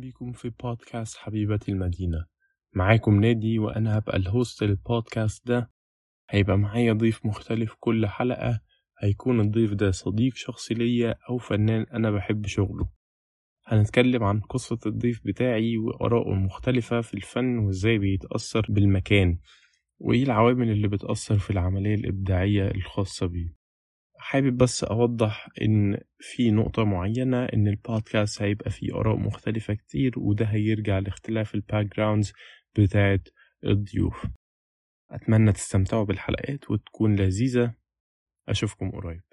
بيكم في بودكاست حبيبتي المدينة. معاكم نادي وأنا هبقى ال host للبودكاست ده. هيبقى معايا ضيف مختلف كل حلقة. هيكون الضيف ده صديق شخصي ليا أو فنان أنا بحب شغله. هنتكلم عن قصة الضيف بتاعي وآراءه المختلفة في الفن وإزاي بيتأثر بالمكان. وإيه العوامل اللي بتأثر في العملية الإبداعية الخاصة بيه. حابب بس أوضح إن في نقطة معينة إن البودكاست هيبقى فيه آراء مختلفة كتير وده هيرجع لاختلاف ال backgrounds بتاعت الضيوف. أتمنى تستمتعوا بالحلقات وتكون لذيذة. أشوفكم قريب.